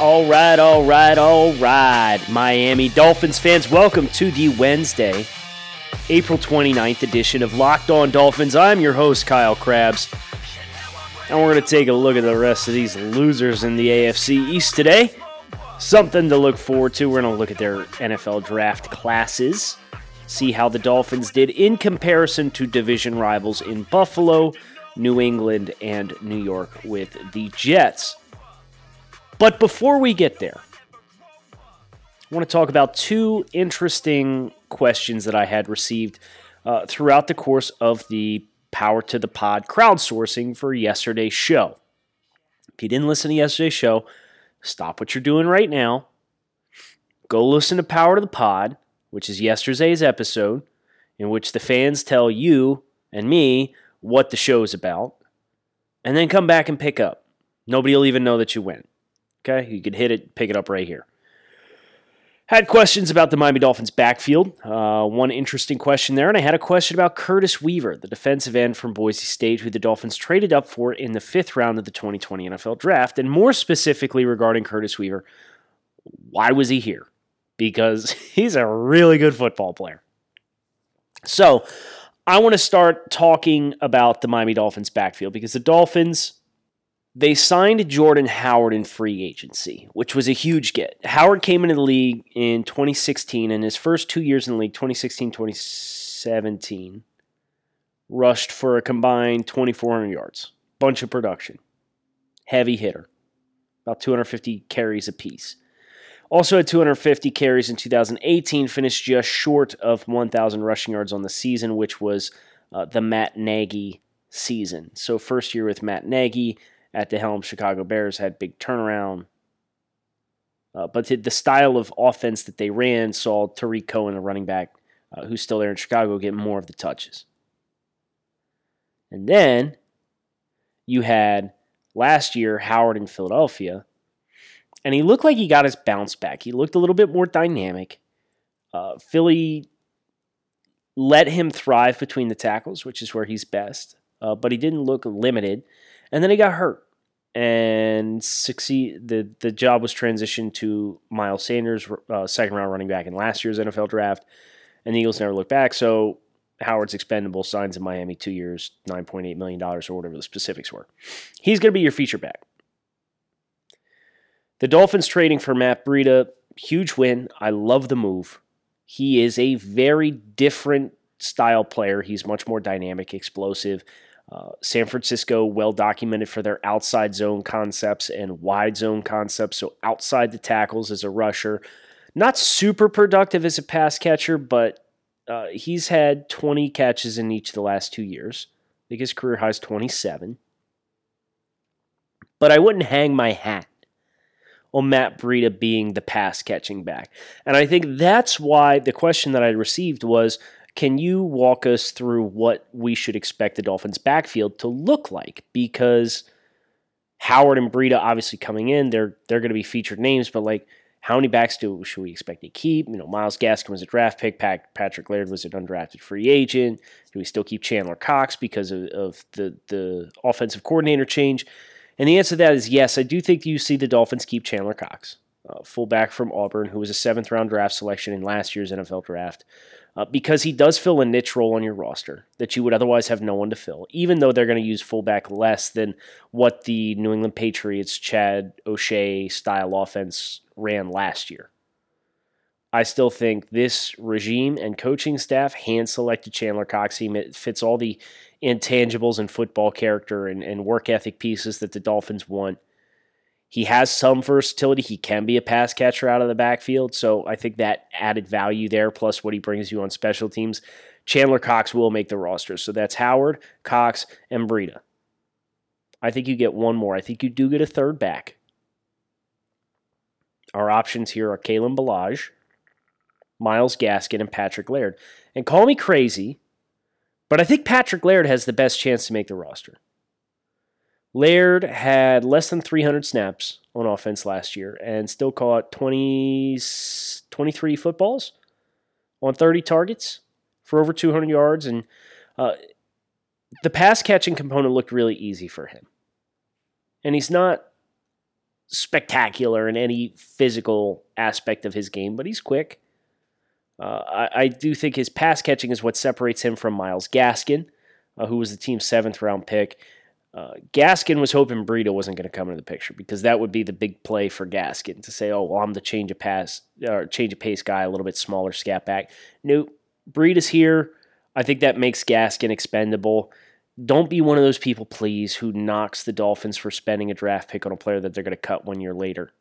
All right, all right, all right. Miami Dolphins fans, welcome to the Wednesday, April 29th edition of Locked On Dolphins. I'm your host, Kyle Crabbs. And we're going to take a look at the rest of these losers in the AFC East today. Something to look forward to. We're going to look at their NFL draft classes, see how the Dolphins did in comparison to division rivals in Buffalo, New England, and New York with the Jets. But before we get there, I want to talk about two interesting questions that I had received uh, throughout the course of the Power to the Pod crowdsourcing for yesterday's show. If you didn't listen to yesterday's show, stop what you're doing right now. Go listen to Power to the Pod, which is yesterday's episode, in which the fans tell you and me what the show is about, and then come back and pick up. Nobody will even know that you went. Okay, you could hit it, pick it up right here. Had questions about the Miami Dolphins backfield. Uh, one interesting question there, and I had a question about Curtis Weaver, the defensive end from Boise State, who the Dolphins traded up for in the fifth round of the 2020 NFL Draft. And more specifically regarding Curtis Weaver, why was he here? Because he's a really good football player. So I want to start talking about the Miami Dolphins backfield because the Dolphins they signed Jordan Howard in free agency, which was a huge get. Howard came into the league in 2016, and his first two years in the league, 2016 2017, rushed for a combined 2,400 yards. Bunch of production. Heavy hitter. About 250 carries apiece. Also had 250 carries in 2018, finished just short of 1,000 rushing yards on the season, which was uh, the Matt Nagy season. So, first year with Matt Nagy at the helm, Chicago Bears had big turnaround. Uh, but the style of offense that they ran saw Tarik Cohen, a running back uh, who's still there in Chicago, get more of the touches. And then you had last year Howard in Philadelphia, and he looked like he got his bounce back. He looked a little bit more dynamic. Uh, Philly let him thrive between the tackles, which is where he's best, uh, but he didn't look limited and then he got hurt and succeed. The the job was transitioned to Miles Sanders, uh, second round running back in last year's NFL draft, and the Eagles never looked back. So Howard's expendable signs in Miami two years, nine point eight million dollars or whatever the specifics were. He's going to be your feature back. The Dolphins trading for Matt Breida, huge win. I love the move. He is a very different style player. He's much more dynamic, explosive. Uh, San Francisco, well documented for their outside zone concepts and wide zone concepts. So, outside the tackles as a rusher. Not super productive as a pass catcher, but uh, he's had 20 catches in each of the last two years. I think his career high is 27. But I wouldn't hang my hat on Matt Breida being the pass catching back. And I think that's why the question that I received was can you walk us through what we should expect the Dolphins' backfield to look like? Because Howard and Breida obviously coming in, they're they're going to be featured names, but like how many backs do should we expect to keep? You know, Myles Gaskin was a draft pick. Patrick Laird was an undrafted free agent. Do we still keep Chandler Cox because of, of the the offensive coordinator change? And the answer to that is yes. I do think you see the Dolphins keep Chandler Cox, uh, fullback from Auburn, who was a seventh round draft selection in last year's NFL draft uh, because he does fill a niche role on your roster that you would otherwise have no one to fill, even though they're going to use fullback less than what the New England Patriots Chad O'Shea style offense ran last year. I still think this regime and coaching staff hand selected Chandler Cox. He fits all the intangibles and football character and, and work ethic pieces that the Dolphins want. He has some versatility. He can be a pass catcher out of the backfield. So I think that added value there, plus what he brings you on special teams. Chandler Cox will make the roster. So that's Howard, Cox, and Breida. I think you get one more. I think you do get a third back. Our options here are Kalen Ballage Myles Gaskin, and Patrick Laird. And call me crazy, but I think Patrick Laird has the best chance to make the roster. Laird had less than 300 snaps on offense last year and still caught 20, 23 footballs on 30 targets for over 200 yards. And uh, the pass catching component looked really easy for him. And he's not spectacular in any physical aspect of his game, but he's quick. Uh, I, I, do think his pass catching is what separates him from Myles Gaskin, uh, who was the team's seventh round pick. Uh, Gaskin was hoping Breida wasn't going to come into the picture because that would be the big play for Gaskin to say, "Oh, well, I'm the change of pass or change of pace guy, a little bit smaller scat back." Nope, Breida's here. I think that makes Gaskin expendable. Don't be one of those people, please, who knocks the Dolphins for spending a draft pick on a player that they're going to cut one year later.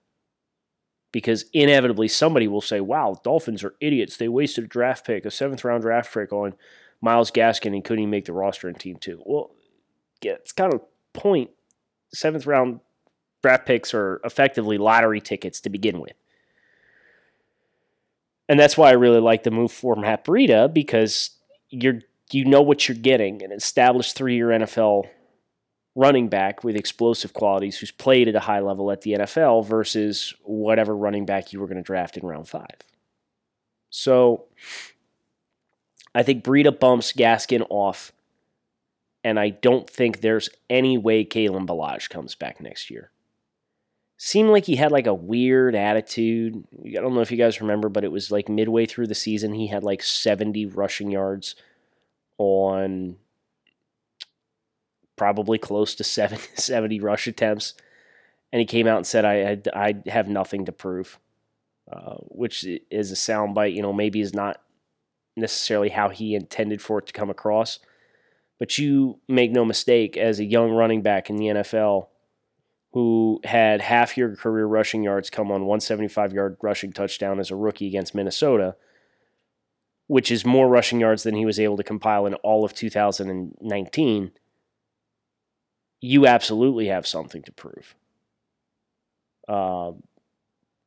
Because inevitably somebody will say, wow, Dolphins are idiots. They wasted a draft pick, a seventh round draft pick on Myles Gaskin and couldn't even make the roster in team two. Well, it's kind of point. Seventh round draft picks are effectively lottery tickets to begin with. And that's why I really like the move for Breida because you're you know what you're getting an established three year NFL running back with explosive qualities who's played at a high level at the NFL versus whatever running back you were going to draft in round five. So I think Breida bumps Gaskin off, and I don't think there's any way Kalen Ballage comes back next year. Seemed like he had like a weird attitude. I don't know if you guys remember, but it was like midway through the season, he had like 70 rushing yards on probably close to 70, 70 rush attempts. And he came out and said, I, I, I have nothing to prove, uh, which is a soundbite, you know, maybe is not necessarily how he intended for it to come across. But you make no mistake, as a young running back in the NFL who had half your career rushing yards come on 175 yard rushing touchdown as a rookie against Minnesota – which is more rushing yards than he was able to compile in all of 2019, you absolutely have something to prove. Uh,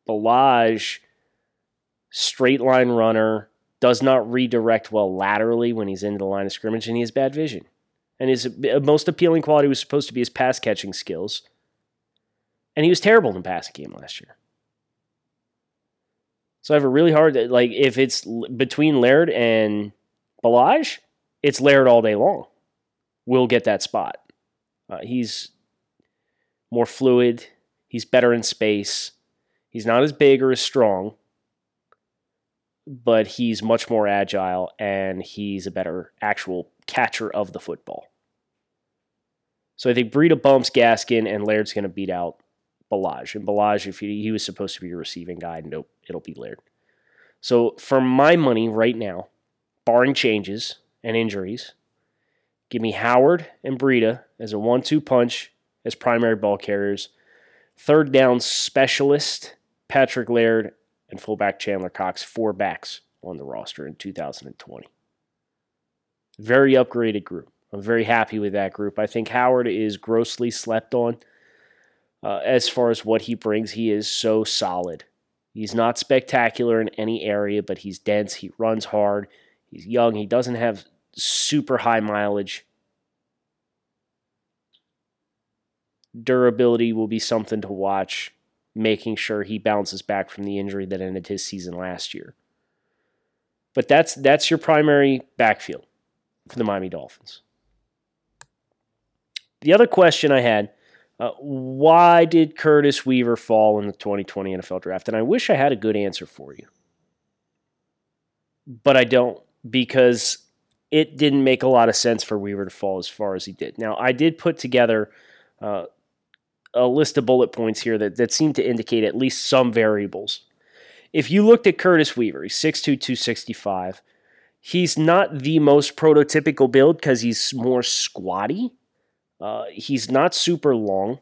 Ballage, straight line runner, does not redirect well laterally when he's into the line of scrimmage, and he has bad vision. And his most appealing quality was supposed to be his pass catching skills. And he was terrible in the passing game last year. So I have a really hard like if it's between Laird and Ballage, it's Laird all day long. We'll get that spot. Uh, he's more fluid. He's better in space. He's not as big or as strong, but he's much more agile and he's a better actual catcher of the football. So I think Breida bumps Gaskin and Laird's going to beat out Ballage. And Ballage, if he, he was supposed to be a receiving guy, nope, it'll be Laird. So for my money right now, barring changes and injuries, give me Howard and Breida as a one-two punch as primary ball carriers. Third down specialist, Patrick Laird and fullback Chandler Cox, four backs on the roster in 2020. Very upgraded group. I'm very happy with that group. I think Howard is grossly slept on uh, as far as what he brings. He is so solid. He's not spectacular in any area, but he's dense. He runs hard. He's young. He doesn't have super high mileage. Durability will be something to watch, making sure he bounces back from the injury that ended his season last year. But that's that's your primary backfield for the Miami Dolphins. The other question I had uh, why did Curtis Weaver fall in the 2020 NFL draft? And I wish I had a good answer for you. But I don't because it didn't make a lot of sense for Weaver to fall as far as he did. Now, I did put together uh, a list of bullet points here that, that seem to indicate at least some variables. If you looked at Curtis Weaver, he's 6'2, 265. He's not the most prototypical build because he's more squatty uh, he's not super long.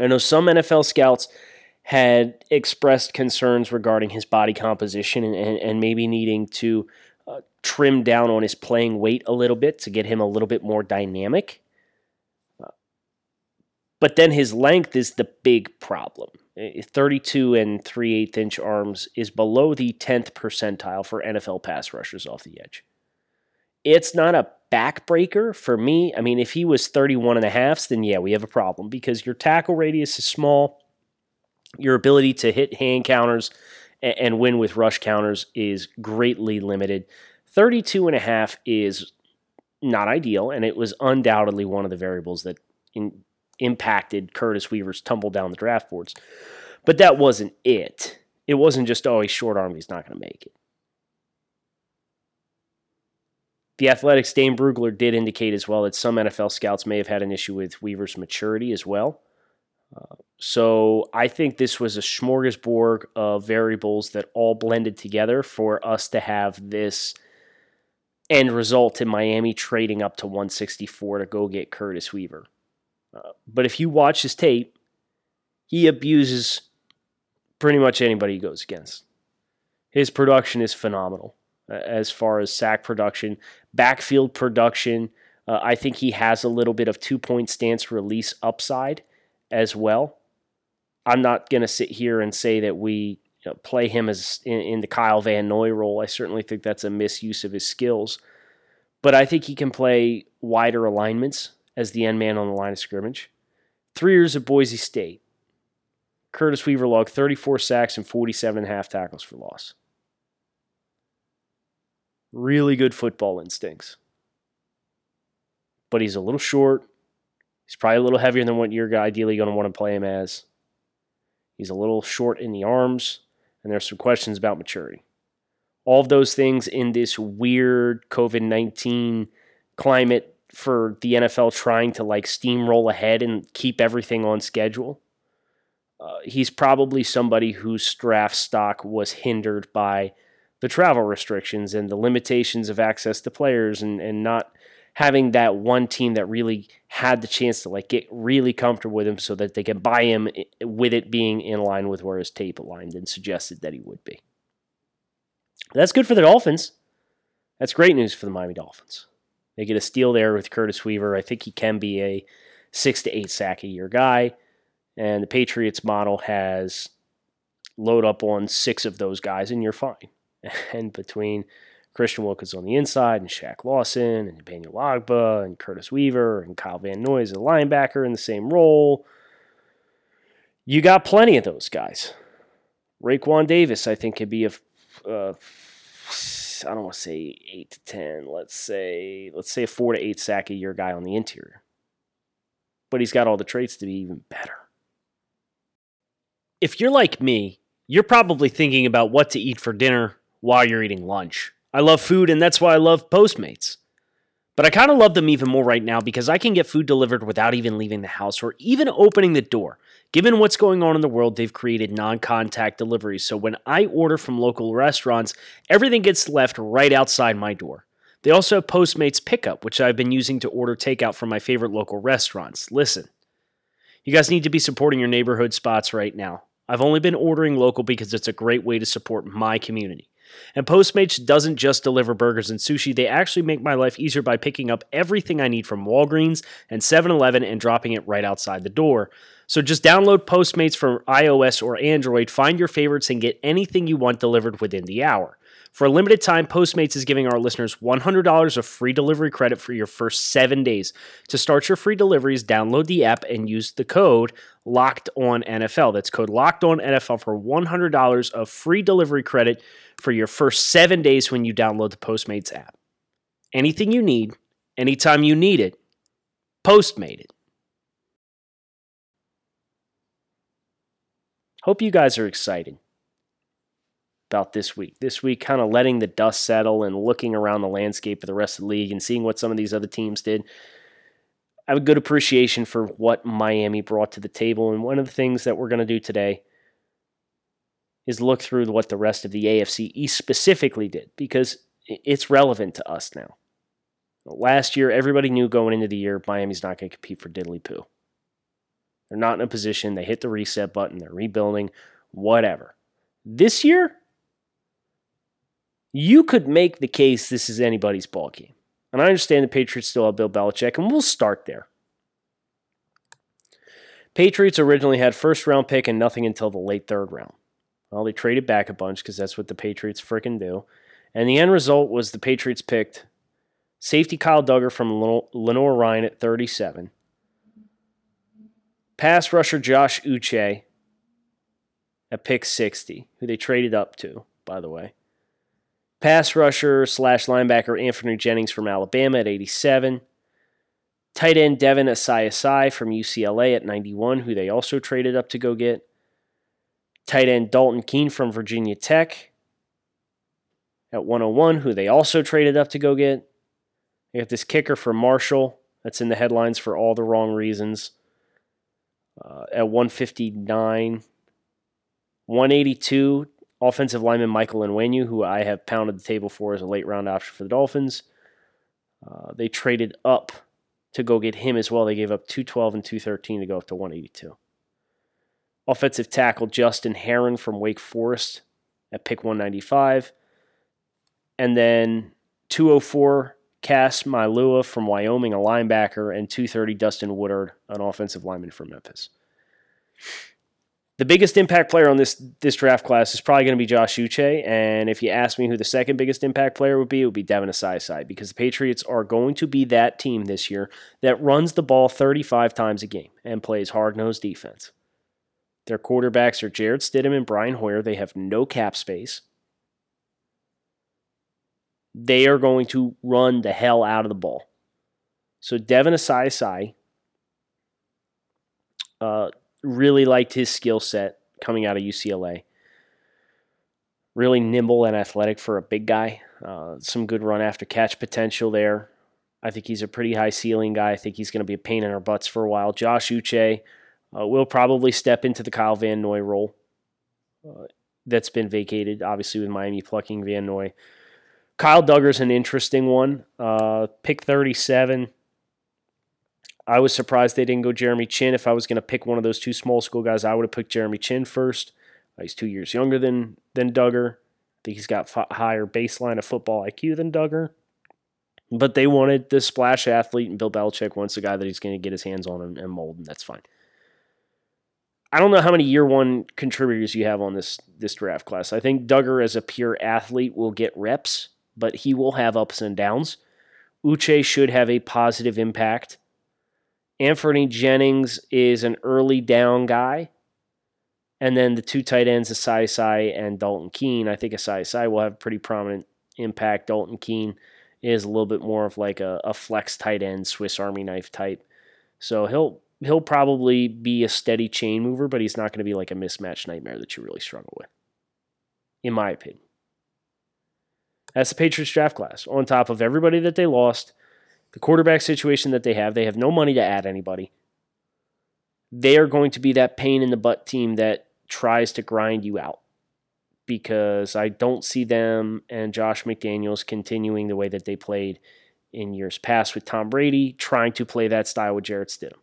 I know some NFL scouts had expressed concerns regarding his body composition and, and, and maybe needing to uh, trim down on his playing weight a little bit to get him a little bit more dynamic. But then his length is the big problem. Eh, 32 and 3 8 inch arms is below the 10th percentile for NFL pass rushers off the edge. It's not a backbreaker for me. I mean, if he was 31 and a half, then yeah, we have a problem because your tackle radius is small. Your ability to hit hand counters and win with rush counters is greatly limited. 32 and a half is not ideal, and it was undoubtedly one of the variables that in, impacted Curtis Weaver's tumble down the draft boards. But that wasn't it. It wasn't just, oh, he's short arm, he's not going to make it. The Athletic's Dane Brugler did indicate as well that some NFL scouts may have had an issue with Weaver's maturity as well. Uh, so I think this was a smorgasbord of variables that all blended together for us to have this end result in Miami trading up to 164 to go get Curtis Weaver. But if you watch his tape, he abuses pretty much anybody he goes against. His production is phenomenal uh, as far as sack production, backfield production. Uh, I think he has a little bit of two point stance release upside as well. I'm not going to sit here and say that we you know, play him as in, in, the Kyle Van Noy role. I certainly think that's a misuse of his skills. But I think he can play wider alignments as the end man on the line of scrimmage. Three years at Boise State. Curtis Weaver logged 34 sacks and 47 and a half tackles for loss. Really good football instincts. But he's a little short. He's probably a little heavier than what you're ideally going to want to play him as. He's a little short in the arms and there's some questions about maturity. All of those things in this weird COVID 19 climate for the NFL trying to like steamroll ahead and keep everything on schedule. Uh, he's probably somebody whose draft stock was hindered by the travel restrictions and the limitations of access to players and, and not having that one team that really had the chance to like get really comfortable with him so that they can buy him with it being in line with where his tape aligned and suggested that he would be. That's good for the Dolphins. That's great news for the Miami Dolphins. They get a steal there with Curtis Weaver. I think he can be a six to eight sack a year guy. And the Patriots model has load up on six of those guys, and you're fine. And between Christian Wilkins on the inside, and Shaq Lawson, and Daniel Ogbah, and Curtis Weaver, and Kyle Van Noy as a linebacker in the same role. You got plenty of those guys. Raekwon Davis, I think, could be a, I don't want to say eight to ten. Let's say let's say a four to eight sack a year guy on the interior. But he's got all the traits to be even better. If you're like me, you're probably thinking about what to eat for dinner while you're eating lunch. I love food, and that's why I love Postmates. But I kind of love them even more right now because I can get food delivered without even leaving the house or even opening the door. Given what's going on in the world, they've created non contact delivery. So when I order from local restaurants, everything gets left right outside my door. They also have Postmates Pickup, which I've been using to order takeout from my favorite local restaurants. Listen, you guys need to be supporting your neighborhood spots right now. I've only been ordering local because it's a great way to support my community. And Postmates doesn't just deliver burgers and sushi, they actually make my life easier by picking up everything I need from Walgreens and 7 Eleven and dropping it right outside the door. So just download Postmates for iOS or Android, find your favorites, and get anything you want delivered within the hour. For a limited time, Postmates is giving our listeners $100 of free delivery credit for your first seven days. To start your free deliveries, download the app and use the code Locked On NFL. That's code Locked On NFL for $100 of free delivery credit for your first seven days when you download the Postmates app. Anything you need, anytime you need it, Postmate it. Hope you guys are excited about this week. This week, kind of letting the dust settle and looking around the landscape of the rest of the league and seeing what some of these other teams did. I have a good appreciation for what Miami brought to the table. And one of the things that we're going to do today is look through what the rest of the AFC East specifically did because it's relevant to us now. Last year, everybody knew going into the year Miami's not going to compete for diddly poo. They're not in a position. They hit the reset button. They're rebuilding, whatever. This year, you could make the case this is anybody's ball game. And I understand the Patriots still have Bill Belichick, and we'll start there. Patriots originally had first round pick and nothing until the late third round. Well, they traded back a bunch because that's what the Patriots fricking do. And the end result was the Patriots picked safety Kyle Dugger from Lenoir-Rhyne at 37, pass rusher Josh Uche at pick 60, who they traded up to, by the way. Pass rusher slash linebacker Anfernee Jennings from Alabama at 87. Tight end Devin Asiasi from UCLA at 91, who they also traded up to go get. Tight end Dalton Keene from Virginia Tech at 101, who they also traded up to go get. They got this kicker for Marshall that's in the headlines for all the wrong reasons uh, at 159. 182, offensive lineman Michael Onwenu, who I have pounded the table for as a late round option for the Dolphins. Uh, they traded up to go get him as well. They gave up 212 and 213 to go up to 182. Offensive tackle Justin Herron from Wake Forest at pick 195. And then 204 Cass Maluia from Wyoming, a linebacker, and 230 Dustin Woodard, an offensive lineman from Memphis. The biggest impact player on this this draft class is probably going to be Josh Uche, and if you ask me who the second biggest impact player would be, it would be Devin Asiasi because the Patriots are going to be that team this year that runs the ball 35 times a game and plays hard-nosed defense. Their quarterbacks are Jarrett Stidham and Brian Hoyer. They have no cap space. They are going to run the hell out of the ball. So Devin Asiasi uh, really liked his skill set coming out of UCLA. Really nimble and athletic for a big guy. Uh, some good run after catch potential there. I think he's a pretty high ceiling guy. I think he's going to be a pain in our butts for a while. Josh Uche uh, will probably step into the Kyle Van Noy role uh, that's been vacated, obviously, with Miami plucking Van Noy. Kyle Dugger's an interesting one. Uh, pick 37. I was surprised they didn't go Jeremy Chinn. If I was going to pick one of those two small school guys, I would have picked Jeremy Chinn first. Uh, he's two years younger than than Dugger. I think he's got f- higher baseline of football IQ than Dugger. But they wanted the splash athlete, and Bill Belichick wants a guy that he's going to get his hands on and, and mold, and that's fine. I don't know how many year one contributors you have on this this draft class. I think Dugger, as a pure athlete, will get reps, but he will have ups and downs. Uche should have a positive impact Anfernee Jennings is an early down guy. And then the two tight ends, Asiasi and Dalton Keene. I think Asiasi will have a pretty prominent impact. Dalton Keene is a little bit more of like a, a flex tight end, Swiss Army knife type. So he'll he'll probably be a steady chain mover, but he's not going to be like a mismatch nightmare that you really struggle with, in my opinion. That's the Patriots draft class. On top of everybody that they lost, the quarterback situation that they have, they have no money to add anybody. They are going to be that pain in the butt team that tries to grind you out because I don't see them and Josh McDaniels continuing the way that they played in years past with Tom Brady, trying to play that style with Jarrett Stidham.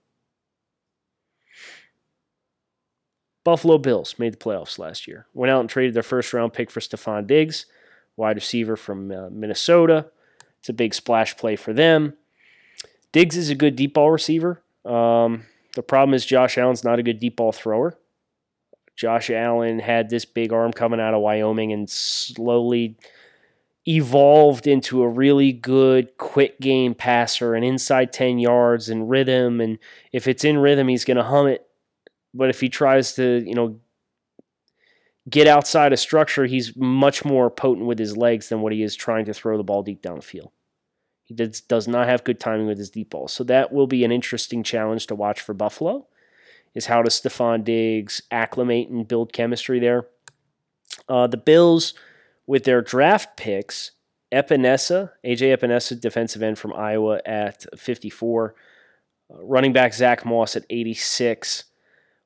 Buffalo Bills made the playoffs last year. Went out and traded their first round pick for Stefon Diggs, wide receiver from uh, Minnesota. It's a big splash play for them. Diggs is a good deep ball receiver. Um, the problem is Josh Allen's not a good deep ball thrower. Josh Allen had this big arm coming out of Wyoming and slowly evolved into a really good quick game passer and inside 10 yards and rhythm and if it's in rhythm he's going to hum it but if he tries to you know get outside of structure he's much more potent with his legs than what he is trying to throw the ball deep down the field he does, does not have good timing with his deep ball. So that will be an interesting challenge to watch for Buffalo. Is how does Stefon Diggs acclimate and build chemistry there? Uh, the Bills, with their draft picks, Epenesa, AJ Epenesa, defensive end from Iowa at 54, uh, running back Zach Moss at 86,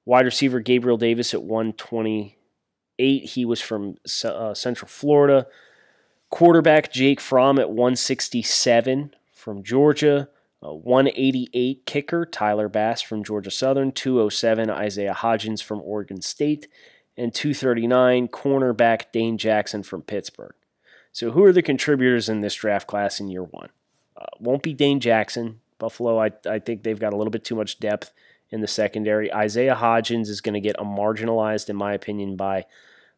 wide receiver Gabriel Davis at 128. He was from uh, Central Florida. Quarterback Jake Fromm at 167 from Georgia. 188 kicker Tyler Bass from Georgia Southern. 207 Isaiah Hodgins from Oregon State. And 239 cornerback Dane Jackson from Pittsburgh. So, who are the contributors in this draft class in year one? Uh, won't be Dane Jackson. Buffalo, I, I think they've got a little bit too much depth in the secondary. Isaiah Hodgins is going to get marginalized, in my opinion, by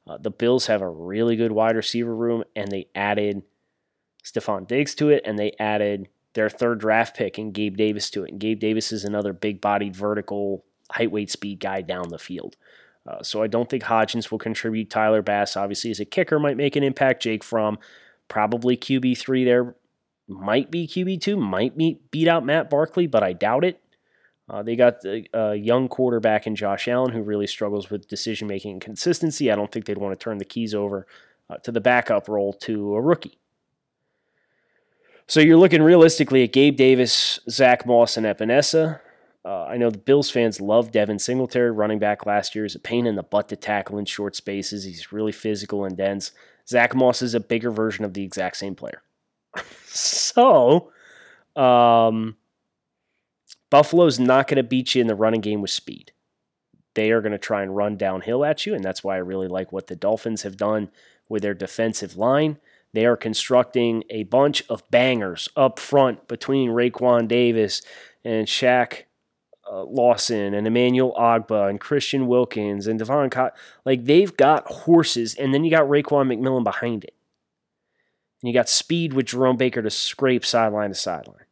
uh, the Bills have a really good wide receiver room, and they added Stefon Diggs to it, and they added their third draft pick and Gabe Davis to it. And Gabe Davis is another big bodied, vertical, height, weight, speed guy down the field. Uh, so I don't think Hodgins will contribute. Tyler Bass, obviously, as a kicker, might make an impact. Jake Fromm, probably QB3 there. Might be QB2, might be, beat out Matt Barkley, but I doubt it. Uh, they got a young quarterback in Josh Allen who really struggles with decision making and consistency. I don't think they'd want to turn the keys over uh, to the backup role to a rookie. So you're looking realistically at Gabe Davis, Zach Moss, and Epenesa. Uh, I know the Bills fans love Devin Singletary, running back last year. is a pain in the butt to tackle in short spaces. He's really physical and dense. Zach Moss is a bigger version of the exact same player. so, um, Buffalo's not going to beat you in the running game with speed. They are going to try and run downhill at you, and that's why I really like what the Dolphins have done with their defensive line. They are constructing a bunch of bangers up front between Raekwon Davis and Shaq uh, Lawson and Emmanuel Ogbah and Christian Wilkins and Devon Cott. Like they've got horses, and then you got Raekwon McMillan behind it. And you got speed with Jerome Baker to scrape sideline to sideline.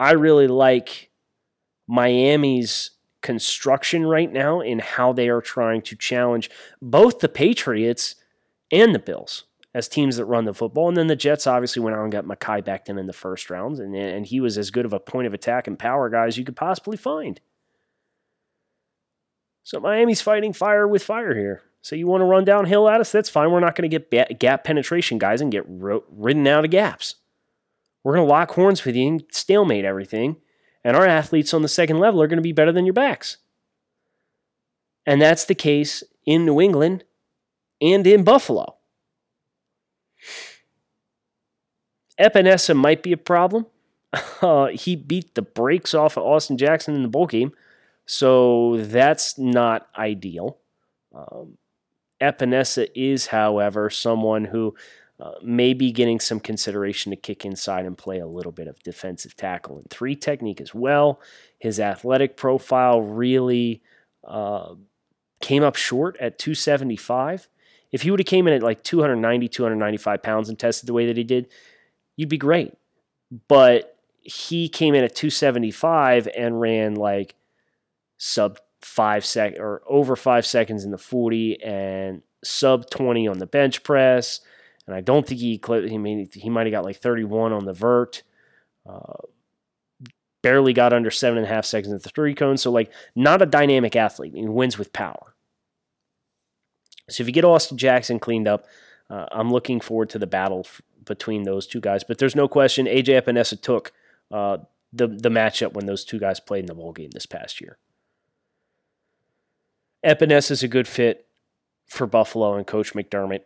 I really like Miami's construction right now in how they are trying to challenge both the Patriots and the Bills as teams that run the football. And then the Jets obviously went out and got Mekhi Becton in the first round, and, and he was as good of a point of attack and power guy as you could possibly find. So Miami's fighting fire with fire here. So you want to run downhill at us? That's fine. We're not going to get gap penetration guys and get ridden out of gaps. We're going to lock horns with you and stalemate everything. And our athletes on the second level are going to be better than your backs. And that's the case in New England and in Buffalo. Epenesa might be a problem. Uh, he beat the brakes off of Austin Jackson in the bowl game, so that's not ideal. Um, Epenesa is, however, someone who uh, maybe getting some consideration to kick inside and play a little bit of defensive tackle and three technique as well. His athletic profile really uh, came up short at 275. If he would have came in at like 290, 295 pounds and tested the way that he did, you'd be great. But he came in at 275 and ran like sub five sec or over five seconds in the 40 and sub 20 on the bench press and I don't think he he he might have got like 31 on the vert. Uh, barely got under seven and a half seconds at the three cone. So like not a dynamic athlete. He wins with power. So if you get Austin Jackson cleaned up, uh, I'm looking forward to the battle f- between those two guys. But there's no question AJ Epenesa took uh, the the matchup when those two guys played in the bowl game this past year. Epenesa is a good fit for Buffalo and Coach McDermott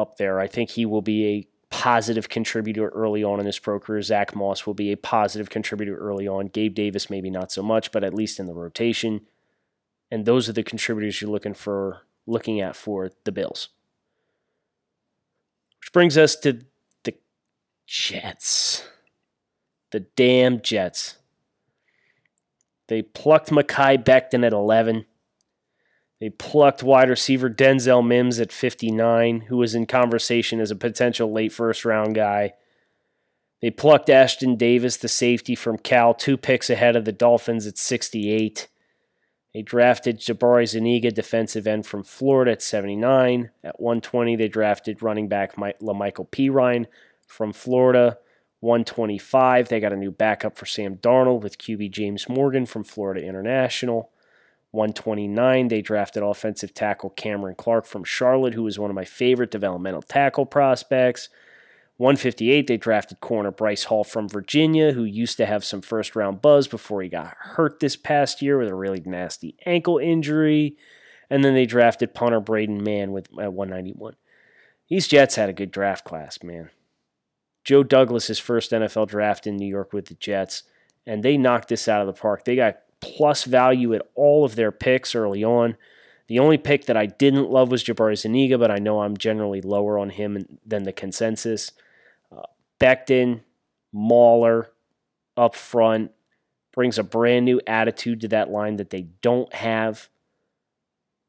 up there. I think he will be a positive contributor early on in his pro career. Zach Moss will be a positive contributor early on. Gabe Davis, maybe not so much, but at least in the rotation. And those are the contributors you're looking for looking at for the Bills. Which brings us to the Jets. The damn Jets. They plucked Mekhi Becton at 11. They plucked wide receiver Denzel Mims at 59, who was in conversation as a potential late first round guy. They plucked Ashtyn Davis, the safety from Cal, two picks ahead of the Dolphins at 68. They drafted Jabari Zuniga, defensive end from Florida, at 79. At 120, they drafted running back La'Mical Perine from Florida. 125, they got a new backup for Sam Darnold with QB James Morgan from Florida International. 129, they drafted offensive tackle Cameron Clark from Charlotte, who was one of my favorite developmental tackle prospects. 158, they drafted corner Bryce Hall from Virginia, who used to have some first round buzz before he got hurt this past year with a really nasty ankle injury. And then they drafted punter Braden Mann with uh, at 191. These Jets had a good draft class, man. Joe Douglas' first NFL draft in New York with the Jets, and they knocked this out of the park. They got plus value at all of their picks early on. The only pick that I didn't love was Jabari Zuniga, but I know I'm generally lower on him than the consensus. Uh, Becton, Mauler up front, brings a brand new attitude to that line that they don't have.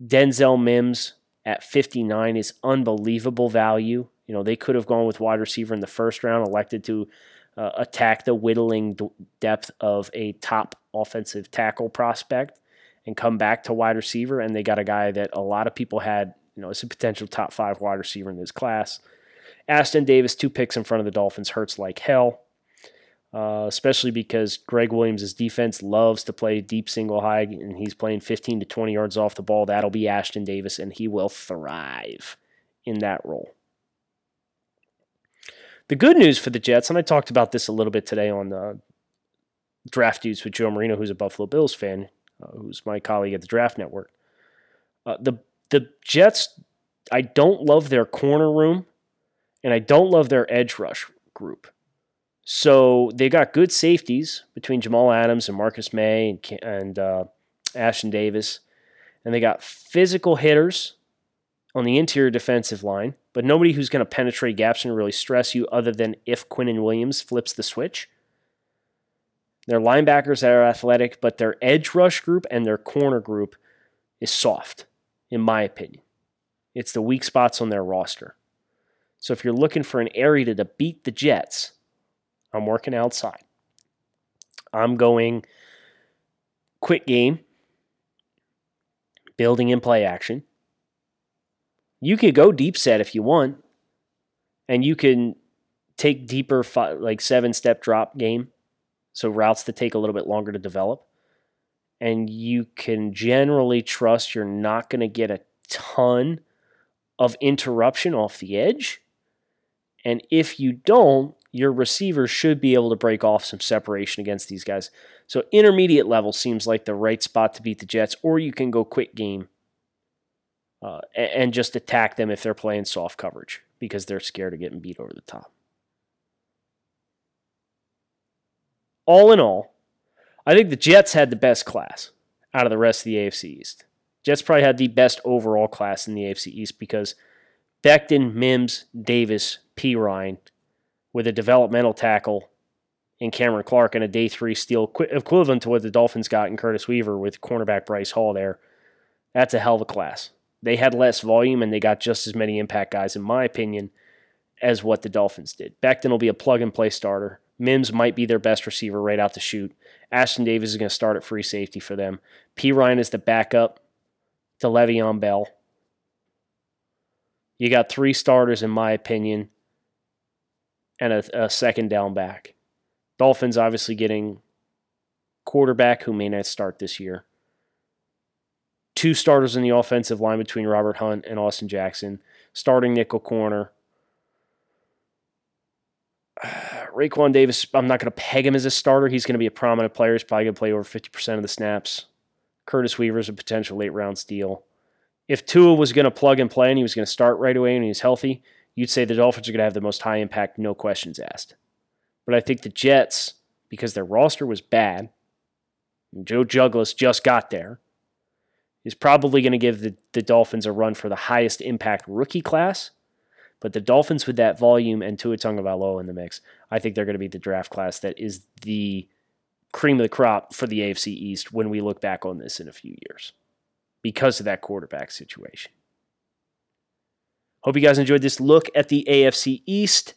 Denzel Mims at 59 is unbelievable value. You know, they could have gone with wide receiver in the first round, elected to uh, attack the whittling depth of a top offensive tackle prospect and come back to wide receiver. And they got a guy that a lot of people had, you know, as a potential top five wide receiver in this class. Ashtyn Davis, two picks in front of the Dolphins, hurts like hell. Uh, especially because Gregg Williams' defense loves to play deep single high, and he's playing 15 to 20 yards off the ball. That'll be Ashtyn Davis, and he will thrive in that role. The good news for the Jets, and I talked about this a little bit today on uh, Draft Dudes with Joe Marino, who's a Buffalo Bills fan, uh, who's my colleague at the Draft Network. Uh, the the Jets, I don't love their corner room, and I don't love their edge rush group. So they got good safeties between Jamal Adams and Marcus Maye and, and uh, Ashtyn Davis. And they got physical hitters on the interior defensive line, but nobody who's going to penetrate gaps and really stress you other than if Quinnen Williams flips the switch. Their linebackers are athletic, but their edge rush group and their corner group is soft, in my opinion. It's the weak spots on their roster. So if you're looking for an area to beat the Jets, I'm working outside. I'm going quick game, building in play action. You could go deep set if you want, and you can take deeper, like seven step drop game. So routes that take a little bit longer to develop. And you can generally trust you're not going to get a ton of interruption off the edge. And if you don't, your receiver should be able to break off some separation against these guys. So intermediate level seems like the right spot to beat the Jets, or you can go quick game uh, and just attack them if they're playing soft coverage because they're scared of getting beat over the top. All in all, I think the Jets had the best class out of the rest of the AFC East. Jets probably had the best overall class in the AFC East because Becton, Mims, Davis, Perine with a developmental tackle in Cameron Clark and a day three steal equivalent to what the Dolphins got in Curtis Weaver with cornerback Bryce Hall there. That's a hell of a class. They had less volume and they got just as many impact guys, in my opinion, as what the Dolphins did. Becton will be a plug and play starter. Mims might be their best receiver right out the chute. Ashtyn Davis is going to start at free safety for them. Perine is the backup to Le'Veon Bell. You got three starters, in my opinion, and a, a second down back. Dolphins obviously getting quarterback who may not start this year. Two starters in the offensive line between Robert Hunt and Austin Jackson. Starting nickel corner. Raekwon Davis, I'm not going to peg him as a starter. He's going to be a prominent player. He's probably going to play over 50% of the snaps. Curtis Weaver is a potential late round steal. If Tua was going to plug and play and he was going to start right away and he's healthy, you'd say the Dolphins are going to have the most high impact, no questions asked. But I think the Jets, because their roster was bad, Joe Douglas just got there, is probably going to give the, the Dolphins a run for the highest impact rookie class. But the Dolphins with that volume and Tua Tagovailoa in the mix, I think they're going to be the draft class that is the cream of the crop for the AFC East when we look back on this in a few years because of that quarterback situation. Hope you guys enjoyed this look at the AFC East.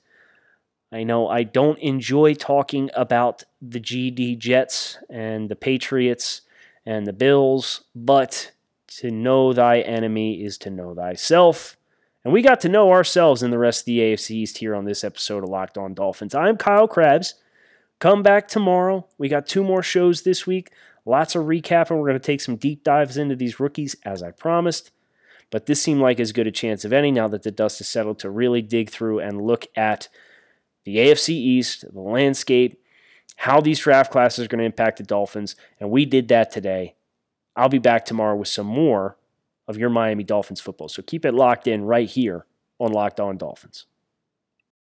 I know I don't enjoy talking about the GD Jets and the Patriots and the Bills, but to know thy enemy is to know thyself. And we got to know ourselves and the rest of the AFC East here on this episode of Locked On Dolphins. I'm Kyle Crabbs. Come back tomorrow. We got two more shows this week. Lots of recap, and we're going to take some deep dives into these rookies, as I promised. But this seemed like as good a chance of any now that the dust has settled to really dig through and look at the AFC East, the landscape, how these draft classes are going to impact the Dolphins. And we did that today. I'll be back tomorrow with some more of your Miami Dolphins football. So keep it locked in right here on Locked On Dolphins.